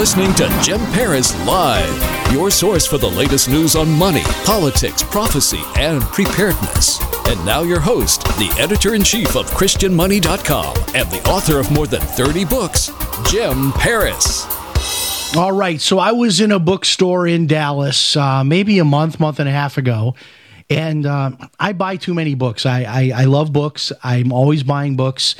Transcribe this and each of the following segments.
listening to Jim Paris Live, your source for the latest news on money, politics, prophecy, and preparedness. And now, your host, the editor in chief of ChristianMoney.com and the author of more than 30 books, Jim Paris. All right. So I was in a bookstore in Dallas uh, maybe a month, month and a half ago. And uh, I buy too many books. I, I, I love books. I'm always buying books.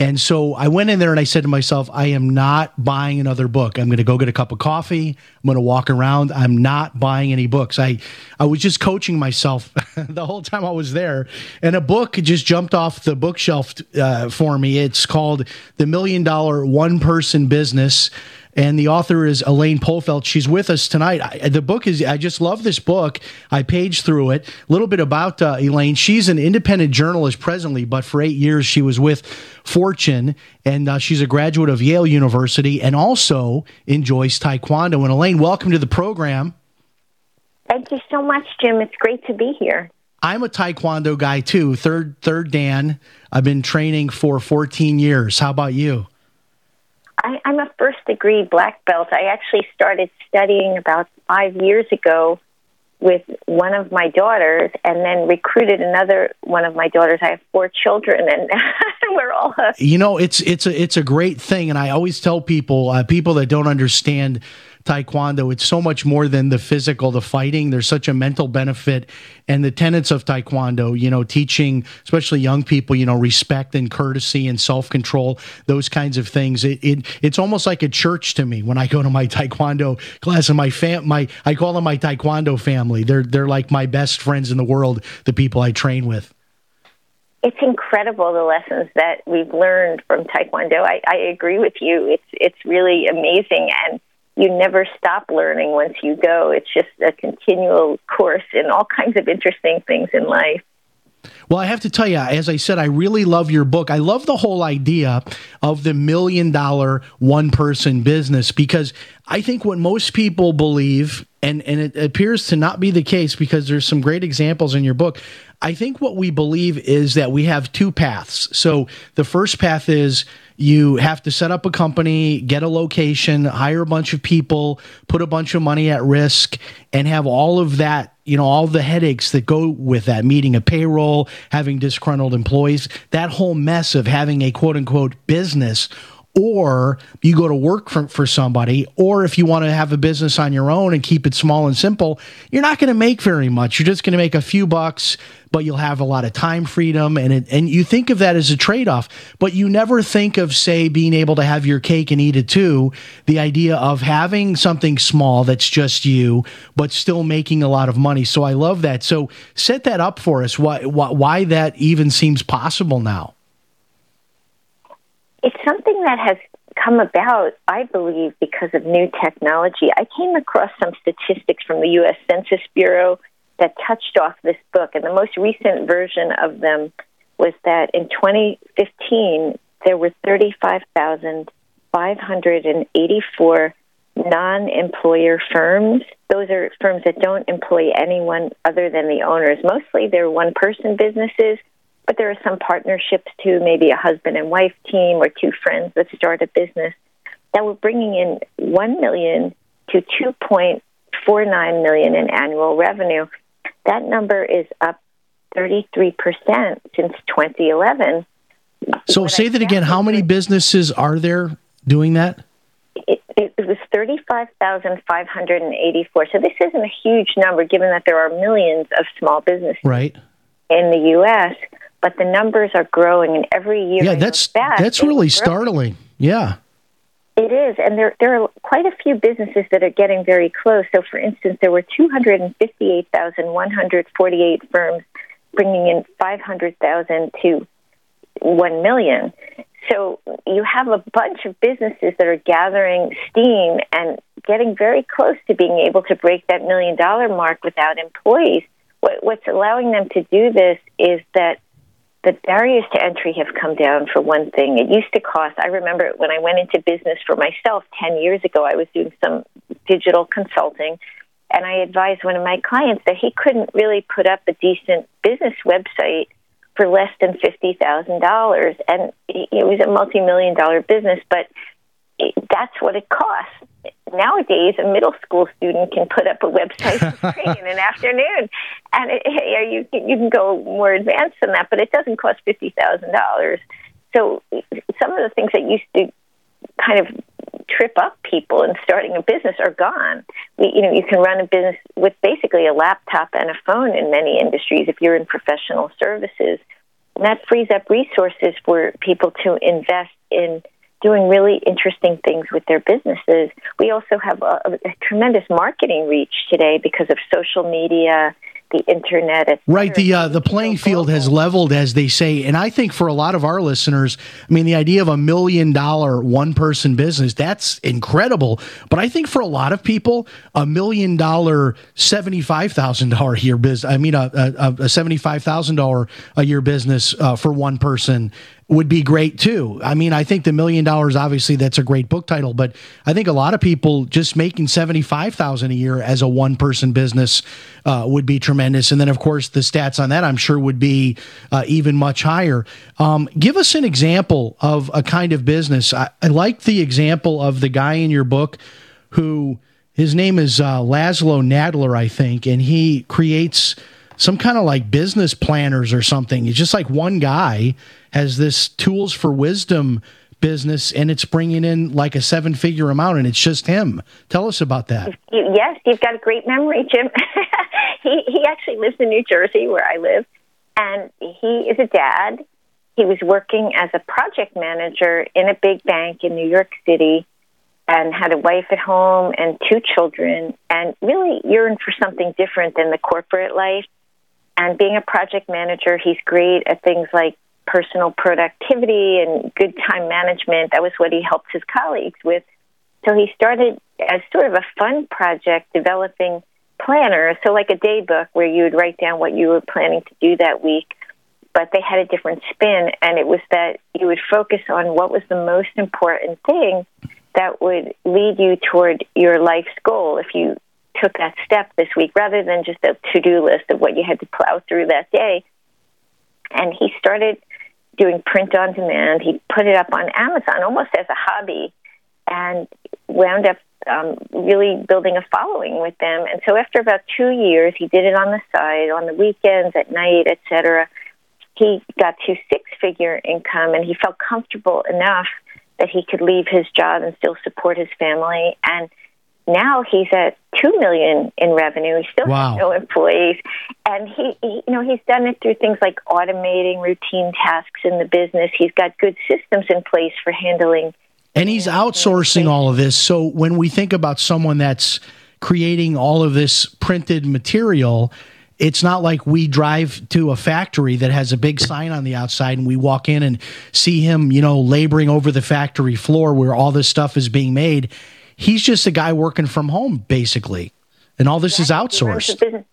And so I went in there and I said to myself, I am not buying another book. I'm going to go get a cup of coffee. I'm going to walk around. I'm not buying any books. I, I was just coaching myself the whole time I was there. And a book just jumped off the bookshelf uh, for me. It's called The Million Dollar One Person Business and the author is Elaine Pofeldt. She's with us tonight. I, the book is, I just love this book. I paged through it. A little bit about uh, Elaine. She's an independent journalist presently, but for eight years she was with Fortune, and uh, she's a graduate of Yale University and also enjoys Taekwondo. And Elaine, welcome to the program. Thank you so much, Jim. It's great to be here. I'm a Taekwondo guy too. Third, third Dan. I've been training for 14 years. How about you? I, I'm a first degree black belt. I actually started studying about five years ago with one of my daughters and then recruited another one of my daughters. I have four children and we're all You know, it's it's a it's a great thing and I always tell people uh, people that don't understand taekwondo it's so much more than the physical the fighting. There's such a mental benefit. And the tenets of taekwondo you know teaching especially young people you know respect and courtesy and self-control those kinds of things. It, it it's almost like a church to me when i go to my taekwondo class and my fam my i call them my taekwondo family. They're they're like my best friends in the world the people i train with. It's incredible the lessons that we've learned from taekwondo. I, I agree with you. It's it's really amazing. And you never stop learning once you go. It's just a continual course in all kinds of interesting things in life. Well, I have to tell you, as I said, I really love your book. I love the whole idea of the million dollar one person business because I think what most people believe, and, and it appears to not be the case because there's some great examples in your book. I think what we believe is that we have two paths. So the first path is you have to set up a company, get a location, hire a bunch of people, put a bunch of money at risk, and have all of that, you know, all the headaches that go with that meeting a payroll, having disgruntled employees, that whole mess of having a quote unquote business or you go to work for, for somebody, or if you want to have a business on your own and keep it small and simple, you're not going to make very much. You're just going to make a few bucks, but you'll have a lot of time freedom. And, it, and you think of that as a trade off, but you never think of, say, being able to have your cake and eat it too. The idea of having something small that's just you, but still making a lot of money. So I love that. So set that up for us, why, why, why that even seems possible now it's something that has come about, I believe, because of new technology. I came across some statistics from the U.S. Census Bureau that touched off this book, and the most recent version of them was that in 2015 there were 35,584 non-employer firms. Those are firms that don't employ anyone other than the owners. Mostly they're one-person businesses but there are some partnerships too, maybe a husband and wife team or two friends that start a business that were bringing in 1 million to 2.49 million in annual revenue. That number is up 33% since 2011. So What say I that again. How many businesses are there doing that? It, it was 35,584. So this isn't a huge number given that there are millions of small businesses Right. in the U.S., but the numbers are growing, and every year. Yeah, that's back, that's really startling. Yeah. It is, and there there are quite a few businesses that are getting very close. So, for instance, there were 258,148 firms bringing in 500,000 to 1 million. So, you have a bunch of businesses that are gathering steam and getting very close to being able to break that million dollar mark without employees. What, what's allowing them to do this is that the barriers to entry have come down for one thing. It used to cost, I remember when I went into business for myself 10 years ago, I was doing some digital consulting, and I advised one of my clients that he couldn't really put up a decent business website for less than $50,000. And it was a multi million dollar business, but that's what it costs. Nowadays, a middle school student can put up a website in an afternoon, and it, you can- you can go more advanced than that, but it doesn't cost fifty thousand dollars. So some of the things that used to kind of trip up people in starting a business are gone. We, you know, you can run a business with basically a laptop and a phone in many industries if you're in professional services. And that frees up resources for people to invest in doing really interesting things with their businesses. We also have a, a tremendous marketing reach today because of social media, the internet. et Right. The uh, the playing field has leveled, as they say, and I think for a lot of our listeners, I mean, the idea of a million dollar one person business that's incredible. But I think for a lot of people, a million dollar seventy five thousand dollar a year business, I mean, a, a, a seventy five thousand dollar a year business uh, for one person would be great too. I mean, I think the million dollars obviously that's a great book title, but I think a lot of people just making seventy five thousand a year as a one person business uh, would be tremendous. And then of course the stats on that I'm sure would be uh, even much higher. Um, give us an example of a kind of business. I, I like the example of the guy in your book who his name is uh, Laszlo Nadler, I think, and he creates some kind of like business planners or something. It's just like one guy has this tools for wisdom business and it's bringing in like a seven figure amount and it's just him. Tell us about that. Yes, you've got a great memory, Jim. he he actually lives in New Jersey, where I live, and he is a dad. He was working as a project manager in a big bank in New York City, and had a wife at home and two children, and really yearned for something different than the corporate life. And being a project manager, he's great at things like personal productivity and good time management. That was what he helped his colleagues with. So he started as sort of a fun project developing planners, so like a day book where you would write down what you were planning to do that week, but they had a different spin, and it was that you would focus on what was the most important thing that would lead you toward your life's goal if you took that step this week rather than just a to do list of what you had to plow through that day. And he started doing print on demand. He put it up on Amazon almost as a hobby and wound up um, really building a following with them. And so after about two years, he did it on the side, on the weekends, at night, etc. He got to six figure income and he felt comfortable enough that he could leave his job and still support his family. And now he's at two million in revenue. He still Wow. has no employees, and he, he, you know, he's done it through things like automating routine tasks in the business. He's got good systems in place for handling. And he's outsourcing all of this. So when we think about someone that's creating all of this printed material, it's not like we drive to a factory that has a big sign on the outside and we walk in and see him, you know, laboring over the factory floor where all this stuff is being made. He's just a guy working from home, basically. And all this is runs the outsourced.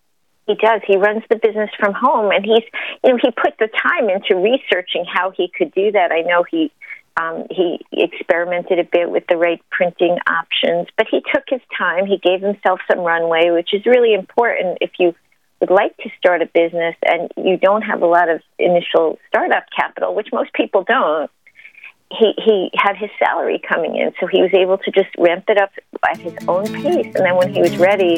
He does. He runs the business from home, and he's, you know, he put the time into researching how he could do that. I know he um, he experimented a bit with the right printing options, but he took his time. He gave himself some runway, which is really important if you would like to start a business and you don't have a lot of initial startup capital, which most people don't. He he had his salary coming in, so he was able to just ramp it up at his own pace. And then when he was ready,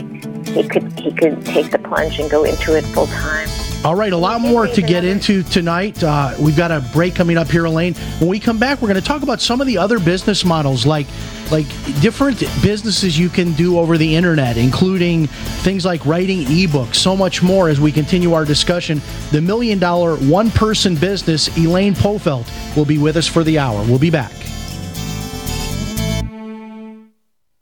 he could he could take the plunge and go into it full time. All right, a lot more to get into tonight. Uh, we've got a break coming up here, Elaine. When we come back, we're going to talk about some of the other business models, like like different businesses you can do over the internet, including things like writing ebooks, so much more. As we continue our discussion, the million dollar one person business, Elaine Pofeldt, will be with us for the hour. We'll be back.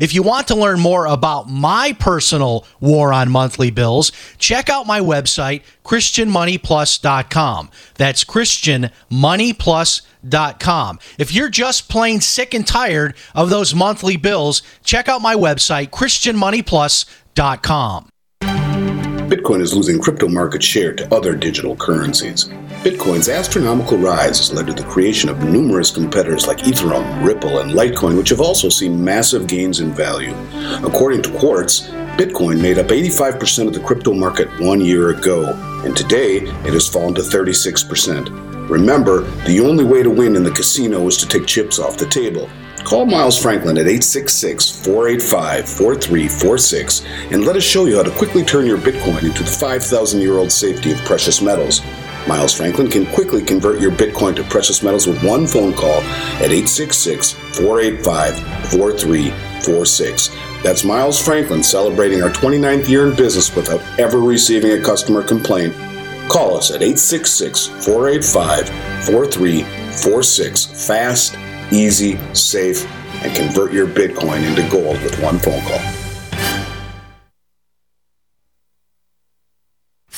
If you want to learn more about my personal war on monthly bills, check out my website, ChristianMoneyPlus.com. That's ChristianMoneyPlus.com. If you're just plain sick and tired of those monthly bills, check out my website, ChristianMoneyPlus.com. Bitcoin is losing crypto market share to other digital currencies. Bitcoin's astronomical rise has led to the creation of numerous competitors like Ethereum, Ripple, and Litecoin, which have also seen massive gains in value. According to Quartz, Bitcoin made up 85% of the crypto market one year ago, and today it has fallen to 36%. Remember, the only way to win in the casino is to take chips off the table. Call Miles Franklin at 866 485 4346 and let us show you how to quickly turn your Bitcoin into the 5,000 year old safety of precious metals. Miles Franklin can quickly convert your Bitcoin to precious metals with one phone call at 866 485 4346. That's Miles Franklin celebrating our 29th year in business without ever receiving a customer complaint. Call us at 866 485 4346. Fast, easy, safe, and convert your Bitcoin into gold with one phone call.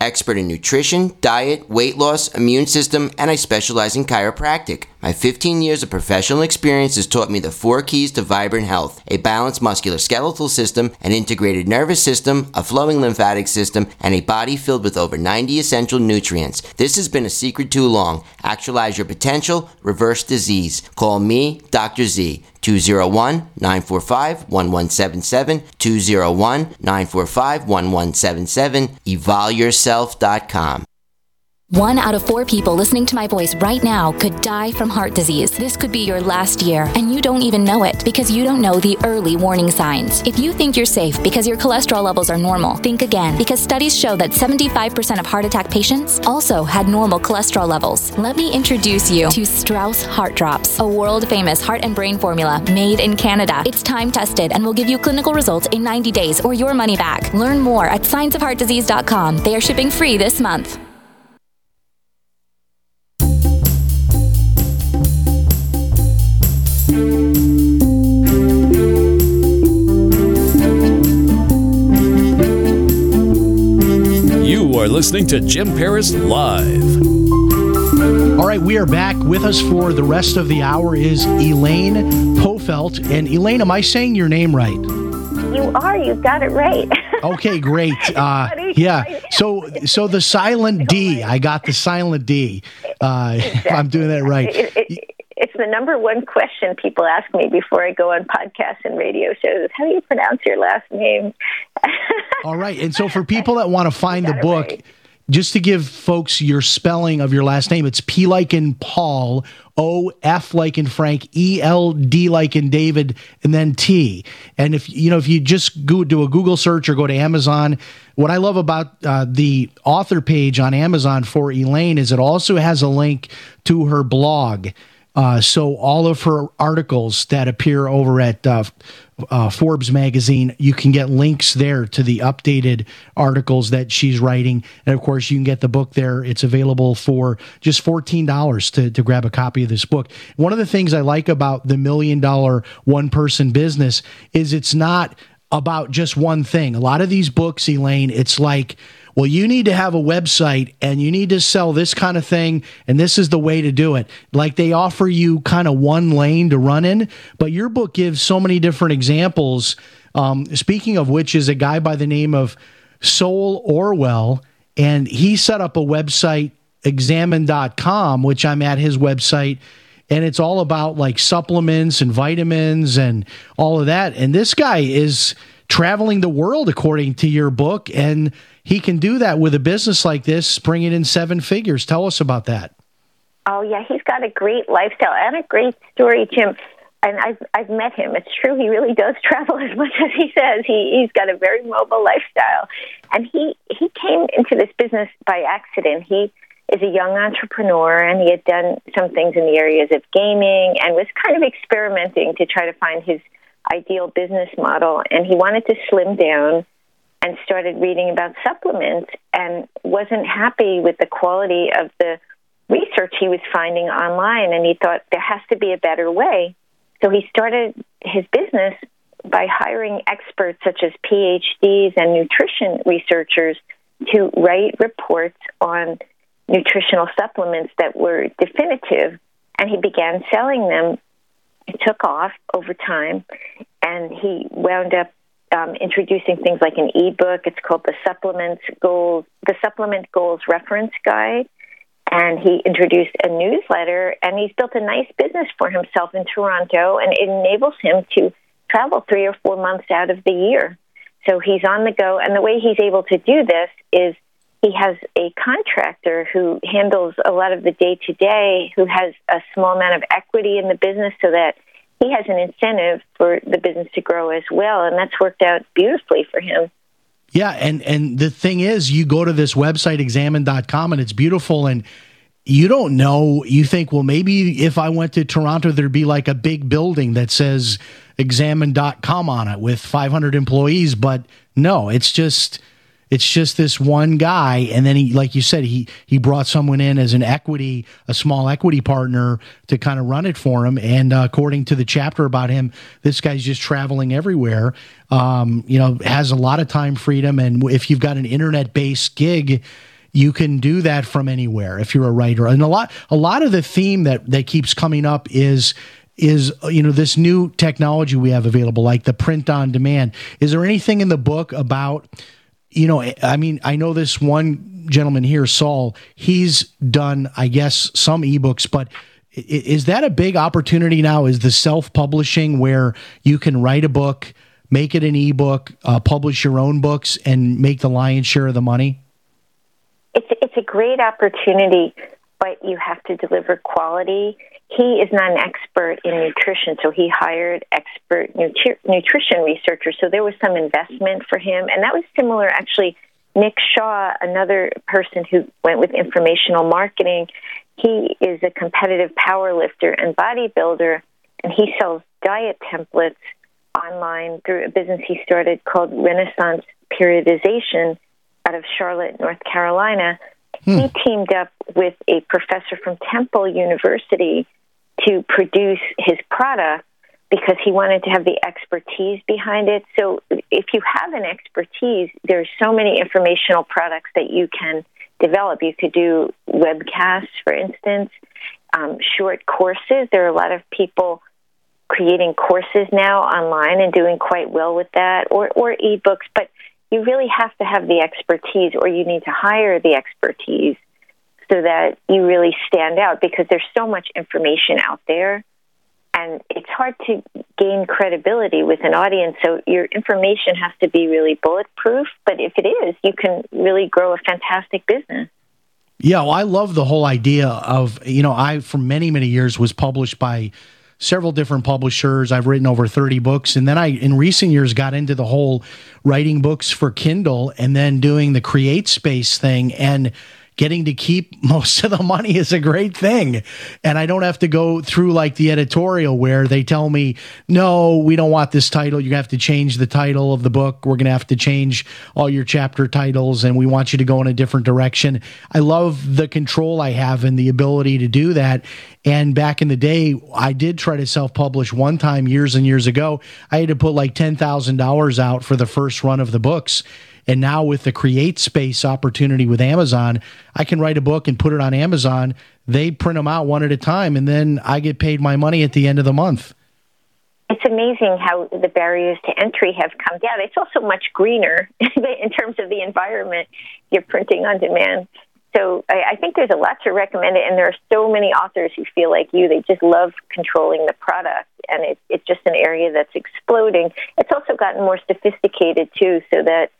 expert in nutrition, diet, weight loss, immune system, and I specialize in chiropractic. My 15 years of professional experience has taught me the four keys to vibrant health a balanced musculoskeletal system, an integrated nervous system, a flowing lymphatic system, and a body filled with over 90 essential nutrients. This has been a secret too long. Actualize your potential, reverse disease. Call me, Dr. Z. 201 945 1177, 201 945 1177, evolyourself.com. One out of four people listening to my voice right now could die from heart disease. This could be your last year, and you don't even know it because you don't know the early warning signs. If you think you're safe because your cholesterol levels are normal, think again because studies show that 75% of heart attack patients also had normal cholesterol levels. Let me introduce you to Strauss Heart Drops, a world famous heart and brain formula made in Canada. It's time tested and will give you clinical results in 90 days or your money back. Learn more at signsofheartdisease.com. They are shipping free this month. Listening to Jim Paris Live. All right, we are back. With us for the rest of the hour is Elaine Pofeldt. And Elaine, am I saying your name right? You are. You've got it right. Okay, great. Uh, yeah. So, so the silent D. I got the silent D. Uh, I'm doing that right. It- it- it's the number one question people ask me before I go on podcasts and radio shows is how do you pronounce your last name? All right. And so for people that want to find the book, right. just to give folks your spelling of your last name, it's P like in Paul, O F like in Frank, E L D like in David, and then T. And if you know, if you just go do a Google search or go to Amazon, what I love about uh, the author page on Amazon for Elaine is it also has a link to her blog. Uh, so all of her articles that appear over at uh, uh, Forbes magazine, you can get links there to the updated articles that she's writing, and of course, you can get the book there. It's available for just fourteen dollars to to grab a copy of this book. One of the things I like about the Million Dollar One Person Business is it's not about just one thing. A lot of these books, Elaine, it's like well, you need to have a website and you need to sell this kind of thing, and this is the way to do it. Like they offer you kind of one lane to run in, but your book gives so many different examples. Um, speaking of which, is a guy by the name of Sol Orwell, and he set up a website, examine.com, which I'm at his website and it's all about like supplements and vitamins and all of that. And this guy is traveling the world according to your book, and he can do that with a business like this, bringing in seven figures. Tell us about that. Oh yeah, he's got a great lifestyle and a great story, Jim. And I've I've met him. It's true. He really does travel as much as he says. He he's got a very mobile lifestyle, and he he came into this business by accident. He is a young entrepreneur, and he had done some things in the areas of gaming and was kind of experimenting to try to find his ideal business model. And he wanted to slim down and started reading about supplements and wasn't happy with the quality of the research he was finding online. And he thought there has to be a better way. So he started his business by hiring experts such as PhDs and nutrition researchers to write reports on nutritional supplements that were definitive. And he began selling them. It took off over time, and he wound up um, introducing things like an ebook. It's called the Supplement Goals, the Supplement Goals Reference Guide, and he introduced a newsletter. And he's built a nice business for himself in Toronto, and it enables him to travel three or four months out of the year. So he's on the go, and the way he's able to do this is he has a contractor who handles a lot of the day to day, who has a small amount of equity in the business, so that he has an incentive for the business to grow as well, and that's worked out beautifully for him. Yeah, and and the thing is, you go to this website examine.com and it's beautiful and you don't know, you think, well, maybe if I went to Toronto, there'd be like a big building that says examine.com on it with 500 employees. But no, it's just it's just this one guy, and then he, like you said, he he brought someone in as an equity, a small equity partner to kind of run it for him. And uh, according to the chapter about him, this guy's just traveling everywhere. Um, you know, has a lot of time freedom, and if you've got an internet based gig, you can do that from anywhere if you're a writer. And a lot a lot of the theme that that keeps coming up is is you know this new technology we have available like the print on demand is there anything in the book about you know, I mean, I know this one gentleman here, Sol, he's done, I guess, some ebooks, but is that a big opportunity now? Is the self publishing where you can write a book, make it an ebook, uh, publish your own books, and make the lion's share of the money? It's, it's a great opportunity, but you have to deliver quality he is not an expert in nutrition, so he hired expert nutri- nutrition researchers. So there was some investment for him, and that was similar actually. Nick Shaw, another person who went with informational marketing, he is a competitive power lifter and bodybuilder, and he sells diet templates online through a business he started called Renaissance Periodization out of Charlotte, North Carolina. Hmm. He teamed up with a professor from Temple University to produce his product because he wanted to have the expertise behind it. So if you have an expertise, there's so many informational products that you can develop. You could do webcasts, for instance, um, short courses. There are a lot of people creating courses now online and doing quite well with that, or, or ebooks. But you really have to have the expertise, or you need to hire the expertise so that you really stand out because there's so much information out there. And it's hard to gain credibility with an audience. So your information has to be really bulletproof. But if it is you can really grow a fantastic business. Yeah well, i love the whole idea of you know i for many many years was published by several different publishers. I've written over 30 books. And then i in recent years got into the whole writing books for kindle and then doing the create space thing. And getting to keep most of the money is a great thing. And I don't have to go through like the editorial where they tell me, no, we don't want this title. You have to change the title of the book. We're going to have to change all your chapter titles and we want you to go in a different direction. I love the control I have and the ability to do that. And back in the day, I did try to self publish one time years and years ago. I had to put like $10,000 out for the first run of the books. And now with the create space opportunity with Amazon, I can write a book and put it on Amazon. They print them out one at a time, and then I get paid my money at the end of the month. It's amazing how the barriers to entry have come down. It's also much greener in terms of the environment. You're printing on demand. So I, I think there's a lot to recommend it, and there are so many authors who feel like you. They just love controlling the product, and it, it's just an area that's exploding. It's also gotten more sophisticated too, so that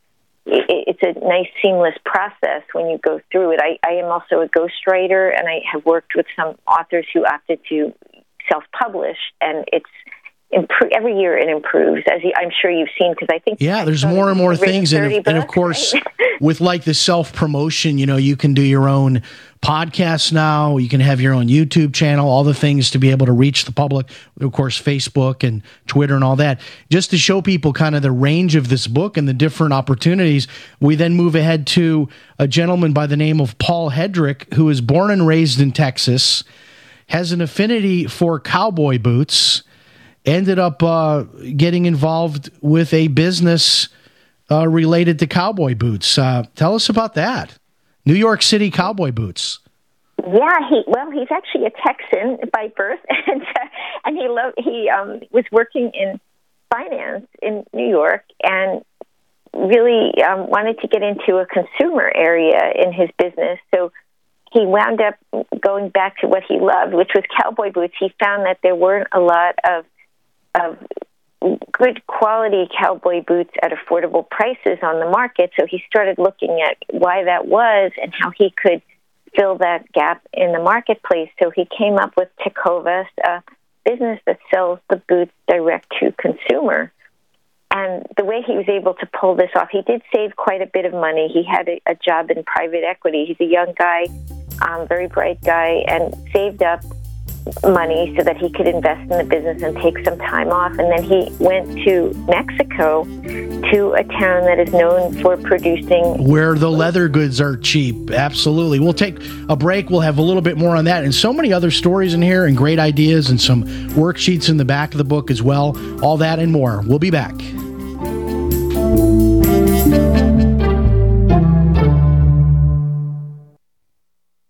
it's a nice seamless process when you go through it. I, I am also a ghostwriter, and I have worked with some authors who opted to self-publish, and it's improve every year it improves as i'm sure you've seen because i think yeah there's more and more things and, books, and of course right? with like the self promotion you know you can do your own podcast now. You can have your own youtube channel all the things to be able to reach the public. Of course facebook and twitter and all that. Just to show people kind of the range of this book and the different opportunities we then move ahead to a gentleman by the name of paul hedrick who is born and raised in texas has an affinity for cowboy boots ended up uh, getting involved with a business uh, related to cowboy boots. Uh, tell us about that. New York City cowboy boots. Yeah, he well, he's actually a Texan by birth, and uh, and he loved he um, was working in finance in New York and really um, wanted to get into a consumer area in his business. So he wound up going back to what he loved, which was cowboy boots. He found that there weren't a lot of of good quality cowboy boots at affordable prices on the market. So he started looking at why that was and how he could fill that gap in the marketplace. So he came up with Tecovas, a business that sells the boots direct to consumer. And the way he was able to pull this off, he did save quite a bit of money. He had a, a job in private equity. He's a young guy, um, very bright guy, and saved up money so that he could invest in the business and take some time off. And then he went to Mexico to a town that is known for producing. Where the leather goods are cheap. Absolutely. We'll take a break. We'll have a little bit more on that and so many other stories in here and great ideas and some worksheets in the back of the book as well. All that and more. We'll be back.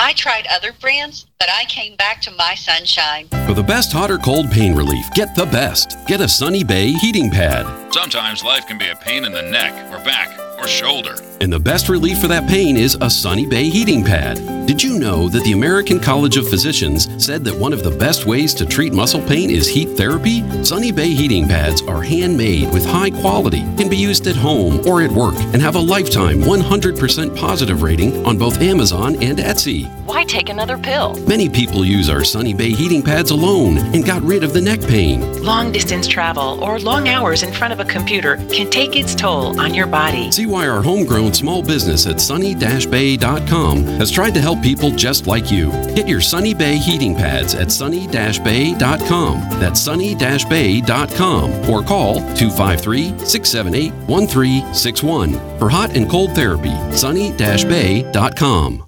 I tried other brands, but I came back to my sunshine. For the best hot or cold pain relief, get the best. Get a Sunny Bay heating pad. Sometimes life can be a pain in the neck or back or shoulder. And the best relief for that pain is a Sunny Bay heating pad. Did you know that the American College of Physicians said that one of the best ways to treat muscle pain is heat therapy? Sunny Bay heating pads are handmade with high quality, can be used at home or at work, and have a lifetime 100% positive rating on both Amazon and Etsy. Why take another pill? Many people use our Sunny Bay heating pads alone and got rid of the neck pain. Long distance travel or long hours in front of a computer can take its toll on your body. See why our homegrown small business at sunny-bay.com has tried to help people just like you. Get your Sunny Bay heating pads at sunny-bay.com. That's sunny-bay.com or call 253-678-1361 for hot and cold therapy. sunny-bay.com.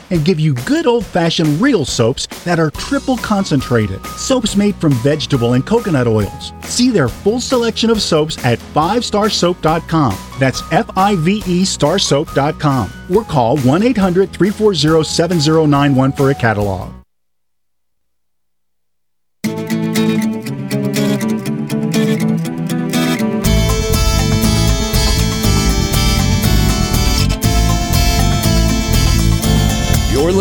and give you good old fashioned real soaps that are triple concentrated. Soaps made from vegetable and coconut oils. See their full selection of soaps at 5starsoap.com. That's F I V E starsoap.com or call 1 800 340 7091 for a catalog.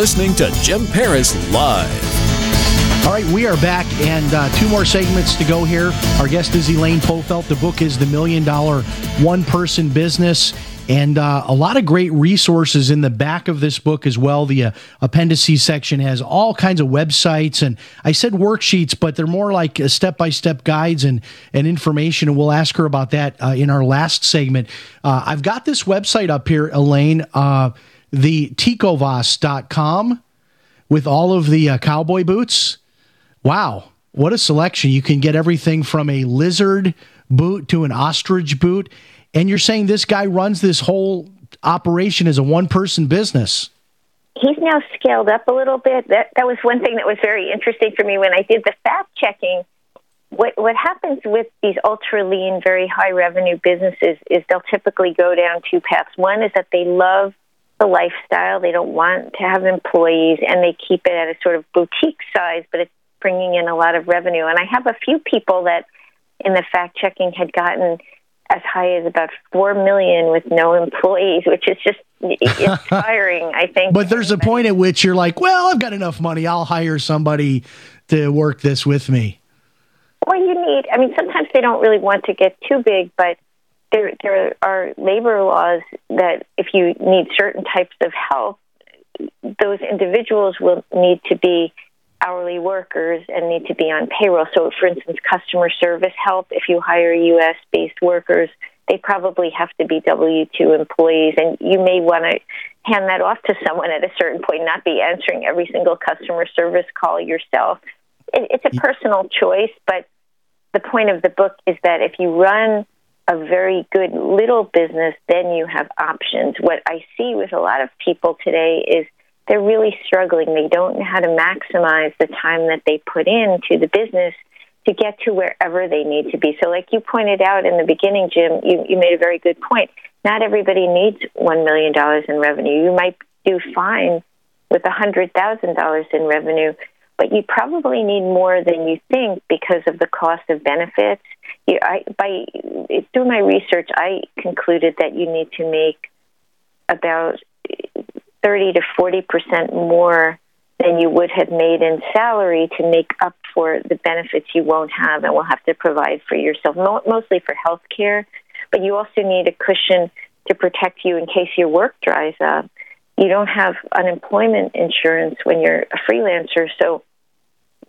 Listening to Jim Paris Live. All right, we are back, and uh, two more segments to go here. Our guest is Elaine Pofeldt. The book is The Million Dollar One Person Business. And uh, a lot of great resources in the back of this book as well. The uh, appendices section has all kinds of websites, and I said worksheets, but they're more like step by step guides and, and information. And we'll ask her about that uh, in our last segment. Uh, I've got this website up here, Elaine, uh, the tecovas.com with all of the uh, cowboy boots. Wow, what a selection! You can get everything from a lizard boot to an ostrich boot. And you're saying this guy runs this whole operation as a one person business. He's now scaled up a little bit. That that was one thing that was very interesting for me when I did the fact checking. What what happens with these ultra lean, very high revenue businesses is they'll typically go down two paths. One is that they love the lifestyle; they don't want to have employees, and they keep it at a sort of boutique size, but it's bringing in a lot of revenue. And I have a few people that in the fact checking had gotten as high as about four million with no employees, which is just inspiring. I think. But there's a point at which you're like, well, I've got enough money. I'll hire somebody to work this with me. Well, you need. I mean, sometimes they don't really want to get too big, but there there are labor laws that if you need certain types of help, those individuals will need to be hourly workers and need to be on payroll. So, for instance, customer service help, if you hire U.S. based workers, they probably have to be W 2 employees, and you may want to hand that off to someone at a certain point, not be answering every single customer service call yourself. It, it's a personal choice, but the point of the book is that if you run a very good little business, then you have options. What I see with a lot of people today is they're really struggling. They don't know how to maximize the time that they put into the business to get to wherever they need to be. So, like you pointed out in the beginning, Jim, you, you made a very good point. Not everybody needs $1 million in revenue. You might do fine with $100,000 in revenue, but you probably need more than you think because of the cost of benefits. You, I, by through my research, I concluded that you need to make about 30 to 40 percent more than you would have made in salary to make up for the benefits you won't have and will have to provide for yourself, mostly for health care. But you also need a cushion to protect you in case your work dries up. You don't have unemployment insurance when you're a freelancer, so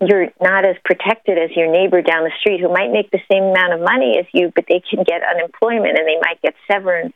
you're not as protected as your neighbor down the street who might make the same amount of money as you, but they can get unemployment and they might get severance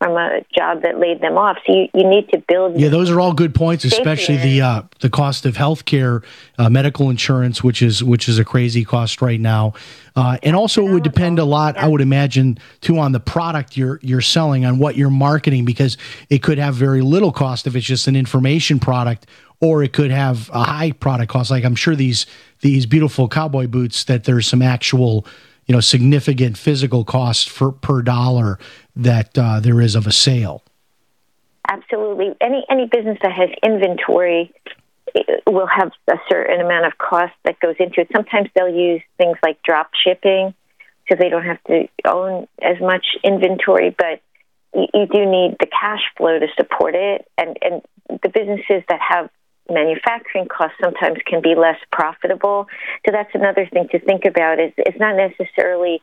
from a job that laid them off. So you, you need to build. Yeah, those are all good points, especially the uh, the cost of healthcare, uh, medical insurance, which is which is a crazy cost right now, uh, and also it would depend a lot, I would imagine, too, on the product you're you're selling, on what you're marketing, because it could have very little cost if it's just an information product, or it could have a high product cost. Like I'm sure these these beautiful cowboy boots that there's some actual you know significant physical cost for per dollar that uh, there is of a sale. Absolutely, any any business that has inventory will have a certain amount of cost that goes into it. Sometimes they'll use things like drop shipping because they don't have to own as much inventory, but you, you do need the cash flow to support it. And and the businesses that have manufacturing costs sometimes can be less profitable. So that's another thing to think about is it's not necessarily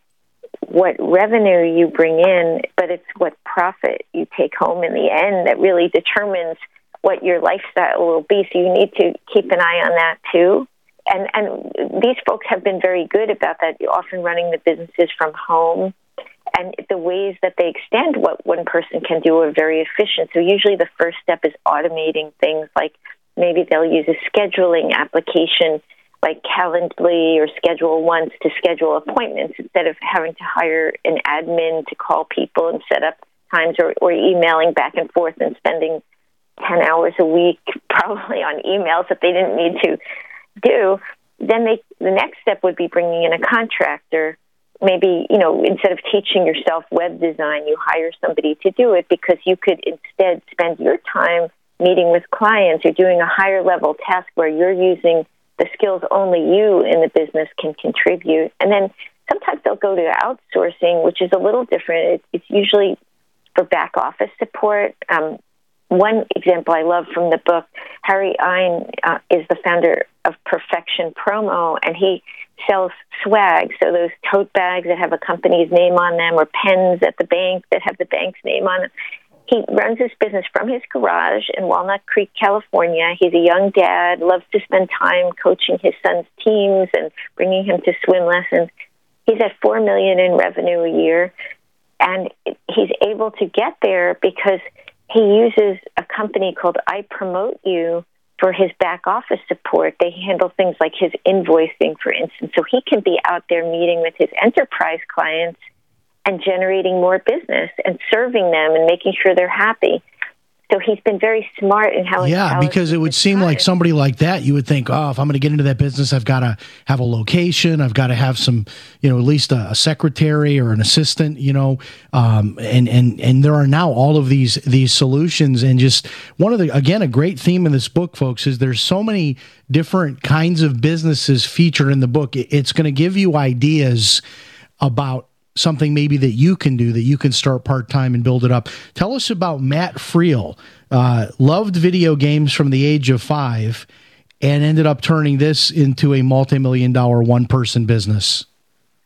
what revenue you bring in, but it's what profit you take home in the end that really determines what your lifestyle will be. So you need to keep an eye on that too. And and these folks have been very good about that, often running the businesses from home. And the ways that they extend what one person can do are very efficient. So usually the first step is automating things like maybe they'll use a scheduling application like Calendly or ScheduleOnce to schedule appointments instead of having to hire an admin to call people and set up times or, or emailing back and forth and spending 10 hours a week probably on emails that they didn't need to do. Then they, the next step would be bringing in a contractor. Maybe, you know, instead of teaching yourself web design, you hire somebody to do it because you could instead spend your time meeting with clients or doing a higher level task where you're using the skills only you in the business can contribute. And then sometimes they'll go to outsourcing, which is a little different. It's usually for back office support. Um, one example I love from the book, Harry Ein uh, is the founder of Perfection Promo, and he sells swag. So those tote bags that have a company's name on them, or pens at the bank that have the bank's name on them. He runs his business from his garage in Walnut Creek, California. He's a young dad, loves to spend time coaching his son's teams and bringing him to swim lessons. He's at 4 million in revenue a year and he's able to get there because he uses a company called iPromoteu for his back office support. They handle things like his invoicing, for instance. So he can be out there meeting with his enterprise clients and generating more business and serving them and making sure they're happy. So he's been very smart in how. Yeah, because it would seem like somebody like that, you would think, oh, if I'm going to get into that business, I've got to have a location, I've got to have some, you know, at least a, a secretary or an assistant, you know, um, and and and there are now all of these these solutions, and just one of the again a great theme in this book, folks, is there's so many different kinds of businesses featured in the book. It's going to give you ideas about something maybe that you can do that you can start part time and build it up. Tell us about Matt Friel. Uh, loved video games from the age of five and ended up turning this into a multi million dollar one person business.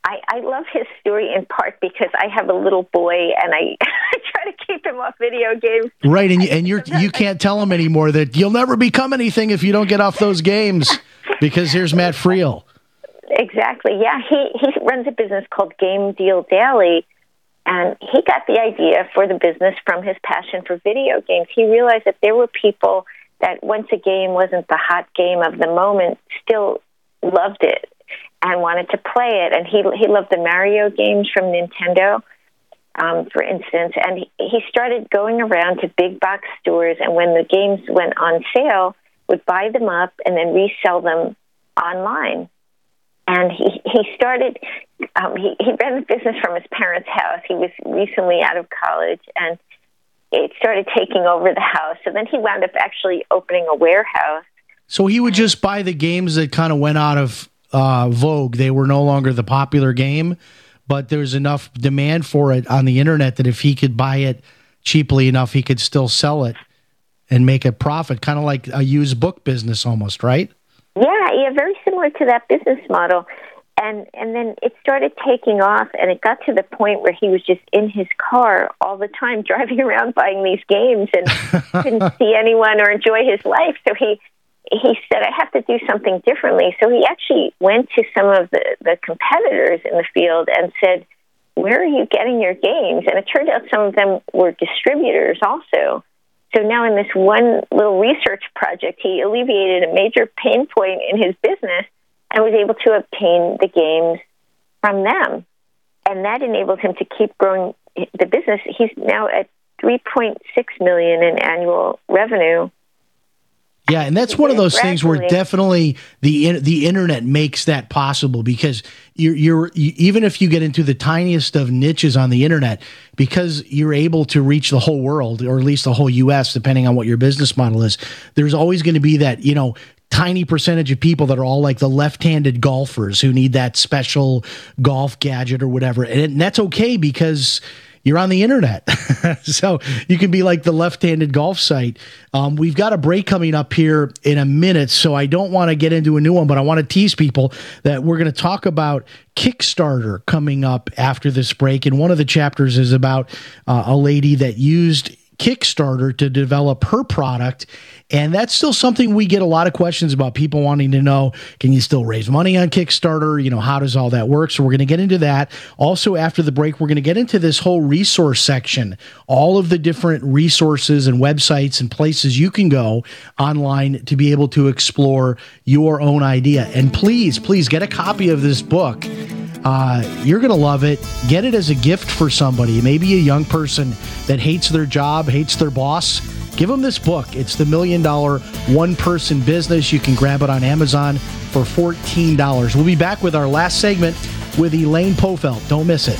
I, I love his story in part because I have a little boy and I, I try to keep him off video games. Right, and you, and you're you can't tell him anymore that you'll never become anything if you don't get off those games. Because here's Matt Friel. Exactly. Yeah, he he runs a business called Game Deal Daily, and he got the idea for the business from his passion for video games. He realized that there were people that once a game wasn't the hot game of the moment, still loved it and wanted to play it. And he he loved the Mario games from Nintendo. um, for instance, and he, he started going around to big box stores, and when the games went on sale, would buy them up and then resell them online. And he he started. Um, he he ran the business from his parents' house. He was recently out of college, and it started taking over the house. So then he wound up actually opening a warehouse. So he would just buy the games that kind of went out of uh, vogue. They were no longer the popular game, but there's enough demand for it on the internet that if he could buy it cheaply enough, he could still sell it and make a profit, kind of like a used book business almost, right? Yeah, yeah, very similar to that business model. And and then it started taking off and it got to the point where he was just in his car all the time driving around buying these games and couldn't see anyone or enjoy his life. So he he said, I have to do something differently. So he actually went to some of the, the competitors in the field and said, Where are you getting your games? And it turned out some of them were distributors also. So now, in this one little research project, he alleviated a major pain point in his business and was able to obtain the games from them. And that enabled him to keep growing the business. He's now at 3.6 million in annual revenue yeah, and that's one of those things where definitely the the internet makes that possible because you're, you're you, even if you get into the tiniest of niches on the internet, because you're able to reach the whole world or at least the whole U.S. depending on what your business model is. There's always going to be that you know tiny percentage of people that are all like the left-handed golfers who need that special golf gadget or whatever, and that's okay because you're on the internet. so you can be like the left handed golf site. Um, we've got a break coming up here in a minute. So I don't want to get into a new one, but I want to tease people that we're going to talk about Kickstarter coming up after this break. And one of the chapters is about uh, a lady that used Kickstarter to develop her product. And that's still something we get a lot of questions about people wanting to know can you still raise money on Kickstarter? You know, how does all that work? So we're going to get into that. Also, after the break, we're going to get into this whole resource section, all of the different resources and websites and places you can go online to be able to explore your own idea. And please, please get a copy of this book. Uh, you're going to love it. Get it as a gift for somebody, maybe a young person that hates their job, hates their boss. Give them this book. It's the Million Dollar One Person Business. You can grab it on Amazon for $14. We'll be back with our last segment with Elaine Pofeldt. Don't miss it.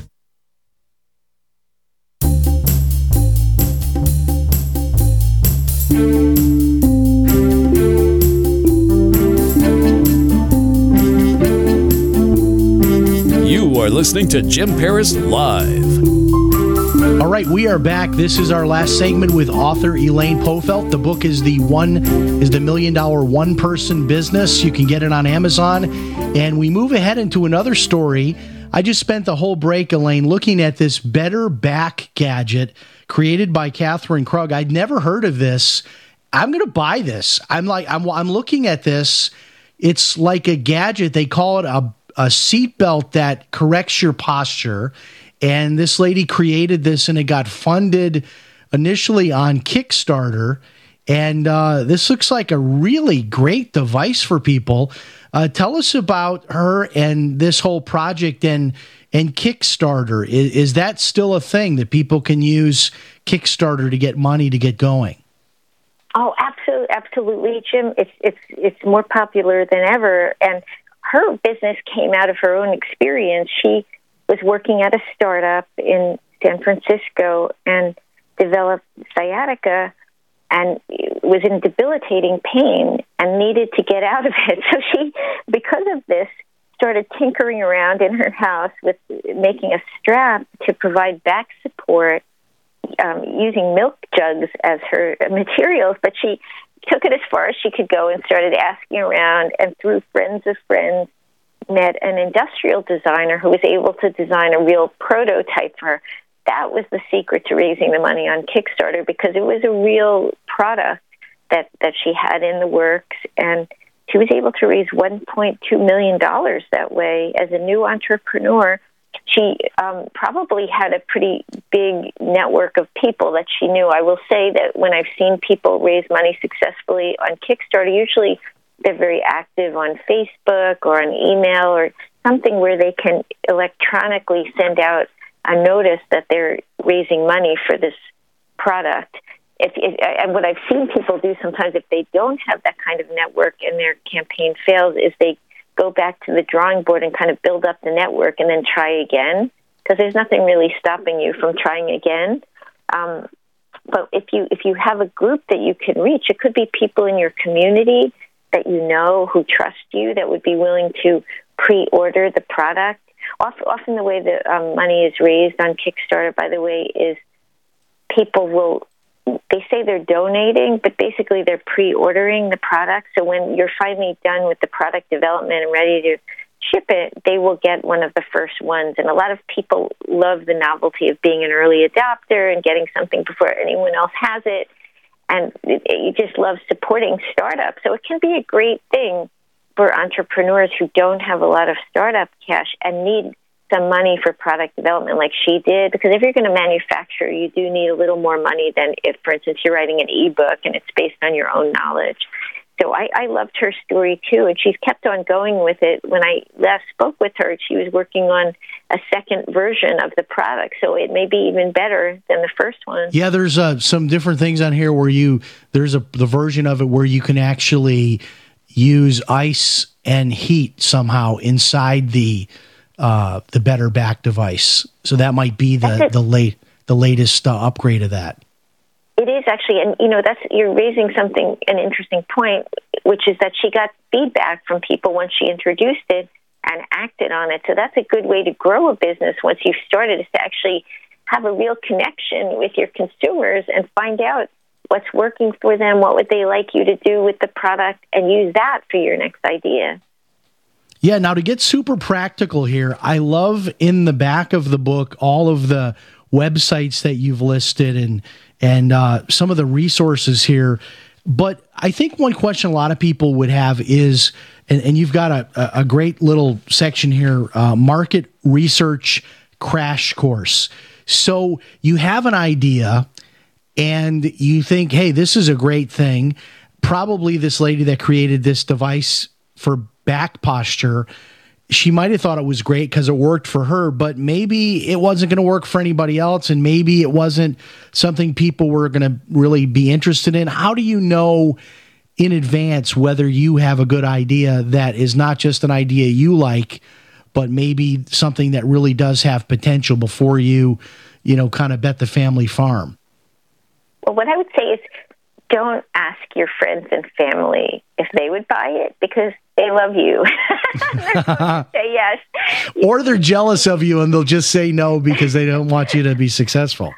You are listening to Jim Paris Live. All right, we are back. This is our last segment with author Elaine Pofeldt. The book is the one is the million dollar one person business. You can get it on Amazon. And we move ahead into another story. I just spent the whole break, Elaine, looking at this BetterBack gadget created by Katherine Krug. I'd never heard of this. I'm going to buy this. I'm like I'm I'm looking at this. It's like a gadget. They call it a a seatbelt that corrects your posture. And this lady created this, and it got funded initially on Kickstarter. And uh, this looks like a really great device for people. Uh, tell us about her and this whole project and and Kickstarter. Is, is that still a thing that people can use Kickstarter to get money to get going? Oh, absolutely, absolutely, Jim. It's it's it's more popular than ever, and her business came out of her own experience. She was working at a startup in San Francisco and developed sciatica and was in debilitating pain and needed to get out of it. So she, because of this, started tinkering around in her house with making a strap to provide back support um, using milk jugs as her materials. But she took it as far as she could go and started asking around and through friends of friends met an industrial designer who was able to design a real prototype for her. That was the secret to raising the money on Kickstarter because it was a real product that, that she had in the works and she was able to raise $1.2 million that way as a new entrepreneur she um, probably had a pretty big network of people that she knew. I will say that when I've seen people raise money successfully on Kickstarter, usually they're very active on Facebook or on email or something where they can electronically send out a notice that they're raising money for this product. If, if and what I've seen people do sometimes, if they don't have that kind of network and their campaign fails, is they go back to the drawing board and kind of build up the network and then try again because there's nothing really stopping you from trying again. Um, but if you if you have a group that you can reach, it could be people in your community that you know who trust you that would be willing to pre-order the product. Often, the way that um, money is raised on Kickstarter, by the way, is people will they say they're donating, but basically they're pre-ordering the product. So when you're finally done with the product development and ready to ship it, they will get one of the first ones. And a lot of people love the novelty of being an early adopter and getting something before anyone else has it. And you just love supporting startups. So it can be a great thing for entrepreneurs who don't have a lot of startup cash and need some money for product development like she did because if you're going to manufacture you do need a little more money than if for instance you're writing an ebook and it's based on your own knowledge so I, I loved her story too, and she's kept on going with it. When I last spoke with her, she was working on a second version of the product, so it may be even better than the first one. Yeah, there's uh, some different things on here where you there's a the version of it where you can actually use ice and heat somehow inside the uh, the BetterBack device. So that might be the the late the latest uh, upgrade of that. It is actually, and you know, that's you're raising something an interesting point, which is that she got feedback from people once she introduced it and acted on it. So that's a good way to grow a business once you've started, is to actually have a real connection with your consumers and find out what's working for them, what would they like you to do with the product, and use that for your next idea. Yeah, now to get super practical here, I love in the back of the book all of the websites that you've listed and and uh, some of the resources here. But I think one question a lot of people would have is, and, and you've got a, a great little section here uh, market research crash course. So you have an idea and you think, hey, this is a great thing. Probably this lady that created this device for back posture she might have thought it was great because it worked for her, but maybe it wasn't going to work for anybody else, and maybe it wasn't something people were going to really be interested in. How do you know in advance whether you have a good idea that is not just an idea you like, but maybe something that really does have potential before you, you know, kind of bet the family farm? Well, what I would say is don't ask your friends and family if they would buy it because they love you. say yes. Or they're jealous of you and they'll just say no because they don't want you to be successful.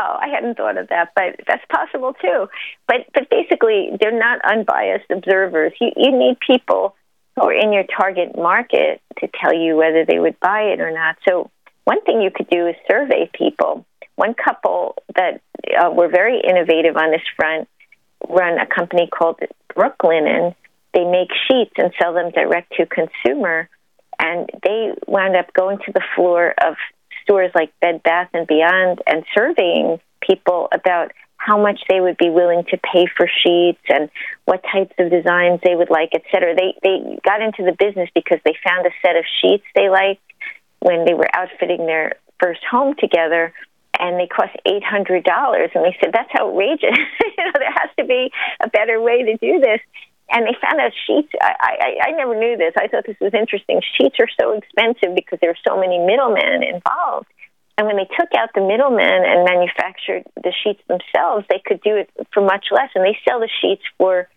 Oh, I hadn't thought of that, but that's possible too. But but basically, they're not unbiased observers. You you need people who are in your target market to tell you whether they would buy it or not. So one thing you could do is survey people. One couple that uh, were very innovative on this front run a company called Brooklinen. They make sheets and sell them direct to consumer. And they wound up going to the floor of stores like Bed Bath and Beyond and surveying people about how much they would be willing to pay for sheets and what types of designs they would like, et cetera. They they got into the business because they found a set of sheets they liked when they were outfitting their first home together and they cost eight hundred dollars. And they said that's outrageous. you know, there has to be a better way to do this. And they found out sheets. I, I I never knew this. I thought this was interesting. Sheets are so expensive because there are so many middlemen involved. And when they took out the middlemen and manufactured the sheets themselves, they could do it for much less. And they sell the sheets for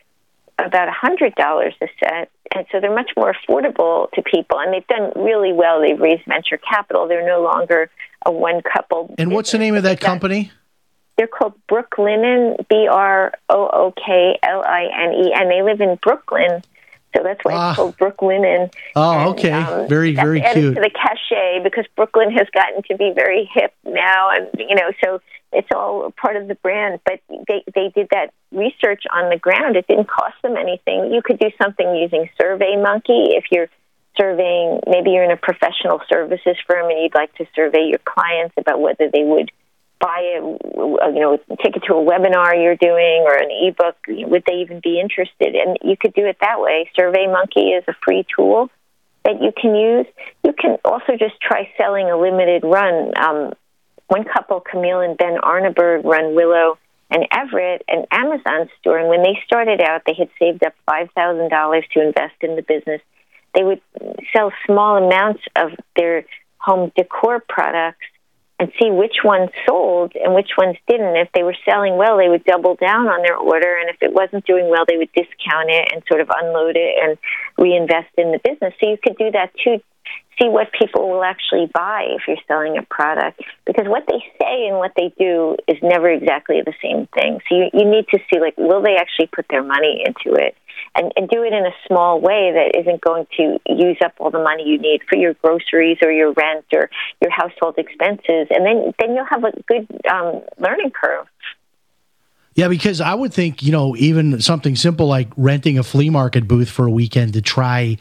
about a hundred dollars a set, and so they're much more affordable to people. And they've done really well. They've raised venture capital. They're no longer a one couple. And what's the name of that company? They're called Brooklinen, B R O O K L I N E, and they live in Brooklyn. So that's why ah. it's called Brooklinen. Oh, okay. And, um, very, very cute. To the cachet because Brooklyn has gotten to be very hip now, and you know, so it's all part of the brand. But they they did that research on the ground. It didn't cost them anything. You could do something using SurveyMonkey if you're surveying. Maybe you're in a professional services firm and you'd like to survey your clients about whether they would buy it, you know, take it to a webinar you're doing or an ebook. Would they even be interested? And you could do it that way. SurveyMonkey is a free tool that you can use. You can also just try selling a limited run. Um, one couple, Camille and Ben Arneberg, run Willow and Everett, an Amazon store. And when they started out, they had saved up $5,000 to invest in the business. They would sell small amounts of their home decor products and see which ones sold and which ones didn't. If they were selling well, they would double down on their order, and if it wasn't doing well, they would discount it and sort of unload it and reinvest in the business. So you could do that too. See what people will actually buy if you're selling a product, because what they say and what they do is never exactly the same thing. So you, you need to see like, will they actually put their money into it? And, and do it in a small way that isn't going to use up all the money you need for your groceries or your rent or your household expenses. And then, then you'll have a good um, learning curve. Yeah, because I would think, you know, even something simple like renting a flea market booth for a weekend to try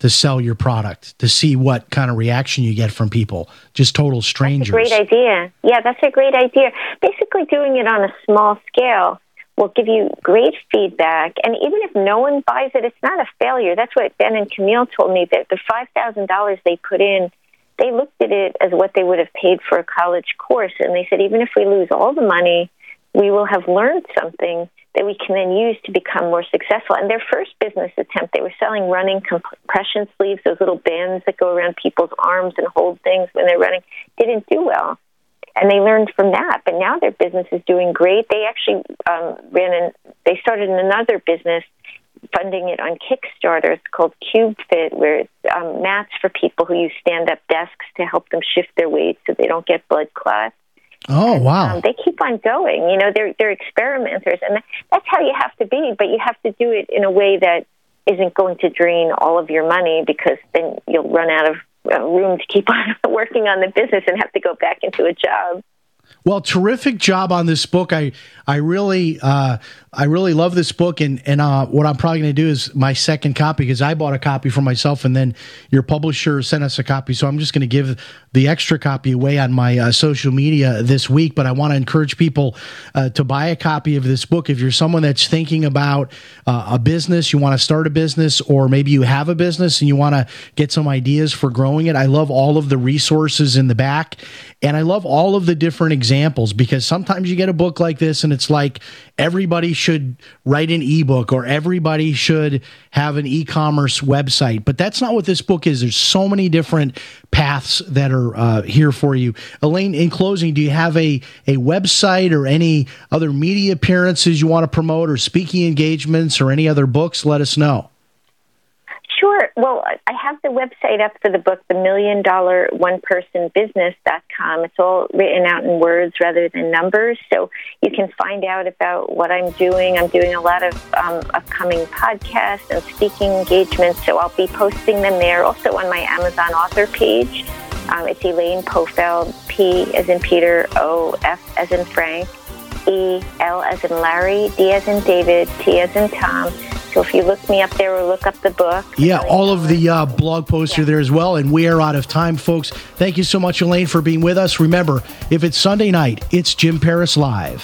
to sell your product, to see what kind of reaction you get from people, just total strangers. great idea. Yeah, that's a great idea. Basically, doing it on a small scale will give you great feedback. And even if no one buys it, it's not a failure. That's what Ben and Camille told me that the $5,000 they put in, they looked at it as what they would have paid for a college course. And they said, even if we lose all the money, we will have learned something that we can then use to become more successful. And their first business attempt, they were selling running compression sleeves, those little bands that go around people's arms and hold things when they're running, didn't do well. And they learned from that. But now their business is doing great. They actually um, ran and they started another business funding it on Kickstarter. It's called Cube Fit, where it's um, mats for people who use stand up desks to help them shift their weight so they don't get blood clots. Oh wow! Um, they keep on going. You know, they're they're experimenters, and that's how you have to be. But you have to do it in a way that isn't going to drain all of your money because then you'll run out of room to keep on working on the business and have to go back into a job. Well, terrific job on this book. I I really uh, I really love this book, and and uh, what I'm probably going to do is my second copy because I bought a copy for myself, and then your publisher sent us a copy. So I'm just going to give the extra copy away on my uh, social media this week. But I want to encourage people uh, to buy a copy of this book if you're someone that's thinking about uh, a business, you want to start a business, or maybe you have a business and you want to get some ideas for growing it. I love all of the resources in the back, and I love all of the different examples because sometimes you get a book like this and it's like everybody should write an ebook or everybody should have an e-commerce website. But that's not what this book is. There's so many different paths that are uh, here for you. Elaine in closing do you have a, a website or any other media appearances you want to promote or speaking engagements or any other books? Let us know Sure. Well, I have the website up for the book, the million dollar one person business.com. It's all written out in words rather than numbers. So you can find out about what I'm doing. I'm doing a lot of um, upcoming podcasts and speaking engagements. So I'll be posting them there. Also on my Amazon author page. Um, it's Elaine Pofeldt, P as in Peter, O, F as in Frank, E, L as in Larry, D as in David, T as in Tom. So if you look me up there or look up the book. Yeah, all of the uh, blog posts are there as well. And we are out of time, folks. Thank you so much, Elaine, for being with us. Remember, if it's Sunday night, it's Jim Paris Live.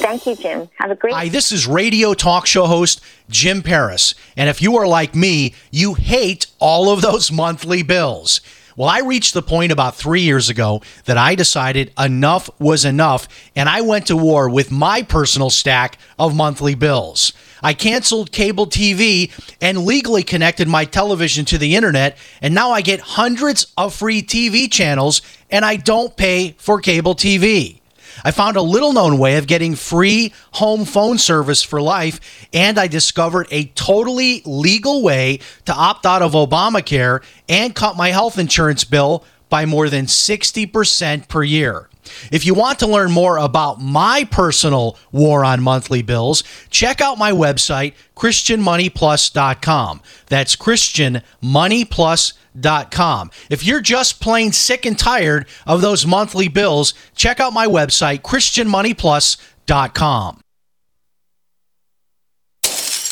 Thank you, Jim. Have a great Hi, this is radio talk show host Jim Paris. And if you are like me, you hate all of those monthly bills. Well, I reached the point about three years ago that I decided enough was enough, and I went to war with my personal stack of monthly bills. I canceled cable TV and legally connected my television to the internet, and now I get hundreds of free TV channels, and I don't pay for cable TV. I found a little known way of getting free home phone service for life, and I discovered a totally legal way to opt out of Obamacare and cut my health insurance bill by more than 60% per year. If you want to learn more about my personal war on monthly bills, check out my website, ChristianMoneyPlus.com. That's ChristianMoneyPlus.com. If you're just plain sick and tired of those monthly bills, check out my website, ChristianMoneyPlus.com.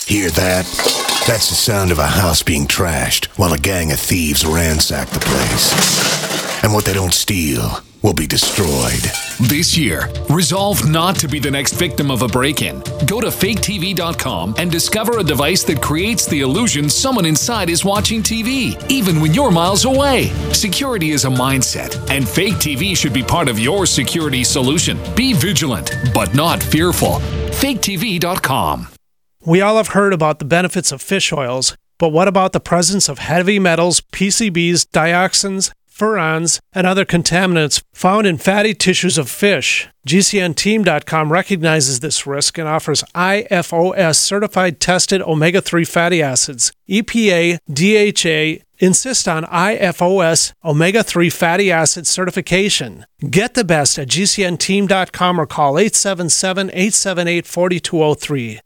Hear that? That's the sound of a house being trashed while a gang of thieves ransack the place. And what they don't steal will be destroyed. This year, resolve not to be the next victim of a break in. Go to faketv.com and discover a device that creates the illusion someone inside is watching TV, even when you're miles away. Security is a mindset, and Fake TV should be part of your security solution. Be vigilant, but not fearful. faketv.com. We all have heard about the benefits of fish oils, but what about the presence of heavy metals, PCBs, dioxins, furans, and other contaminants found in fatty tissues of fish? GCNteam.com recognizes this risk and offers IFOS certified tested omega 3 fatty acids. EPA, DHA, insist on IFOS omega 3 fatty acid certification. Get the best at GCNteam.com or call 877 878 4203.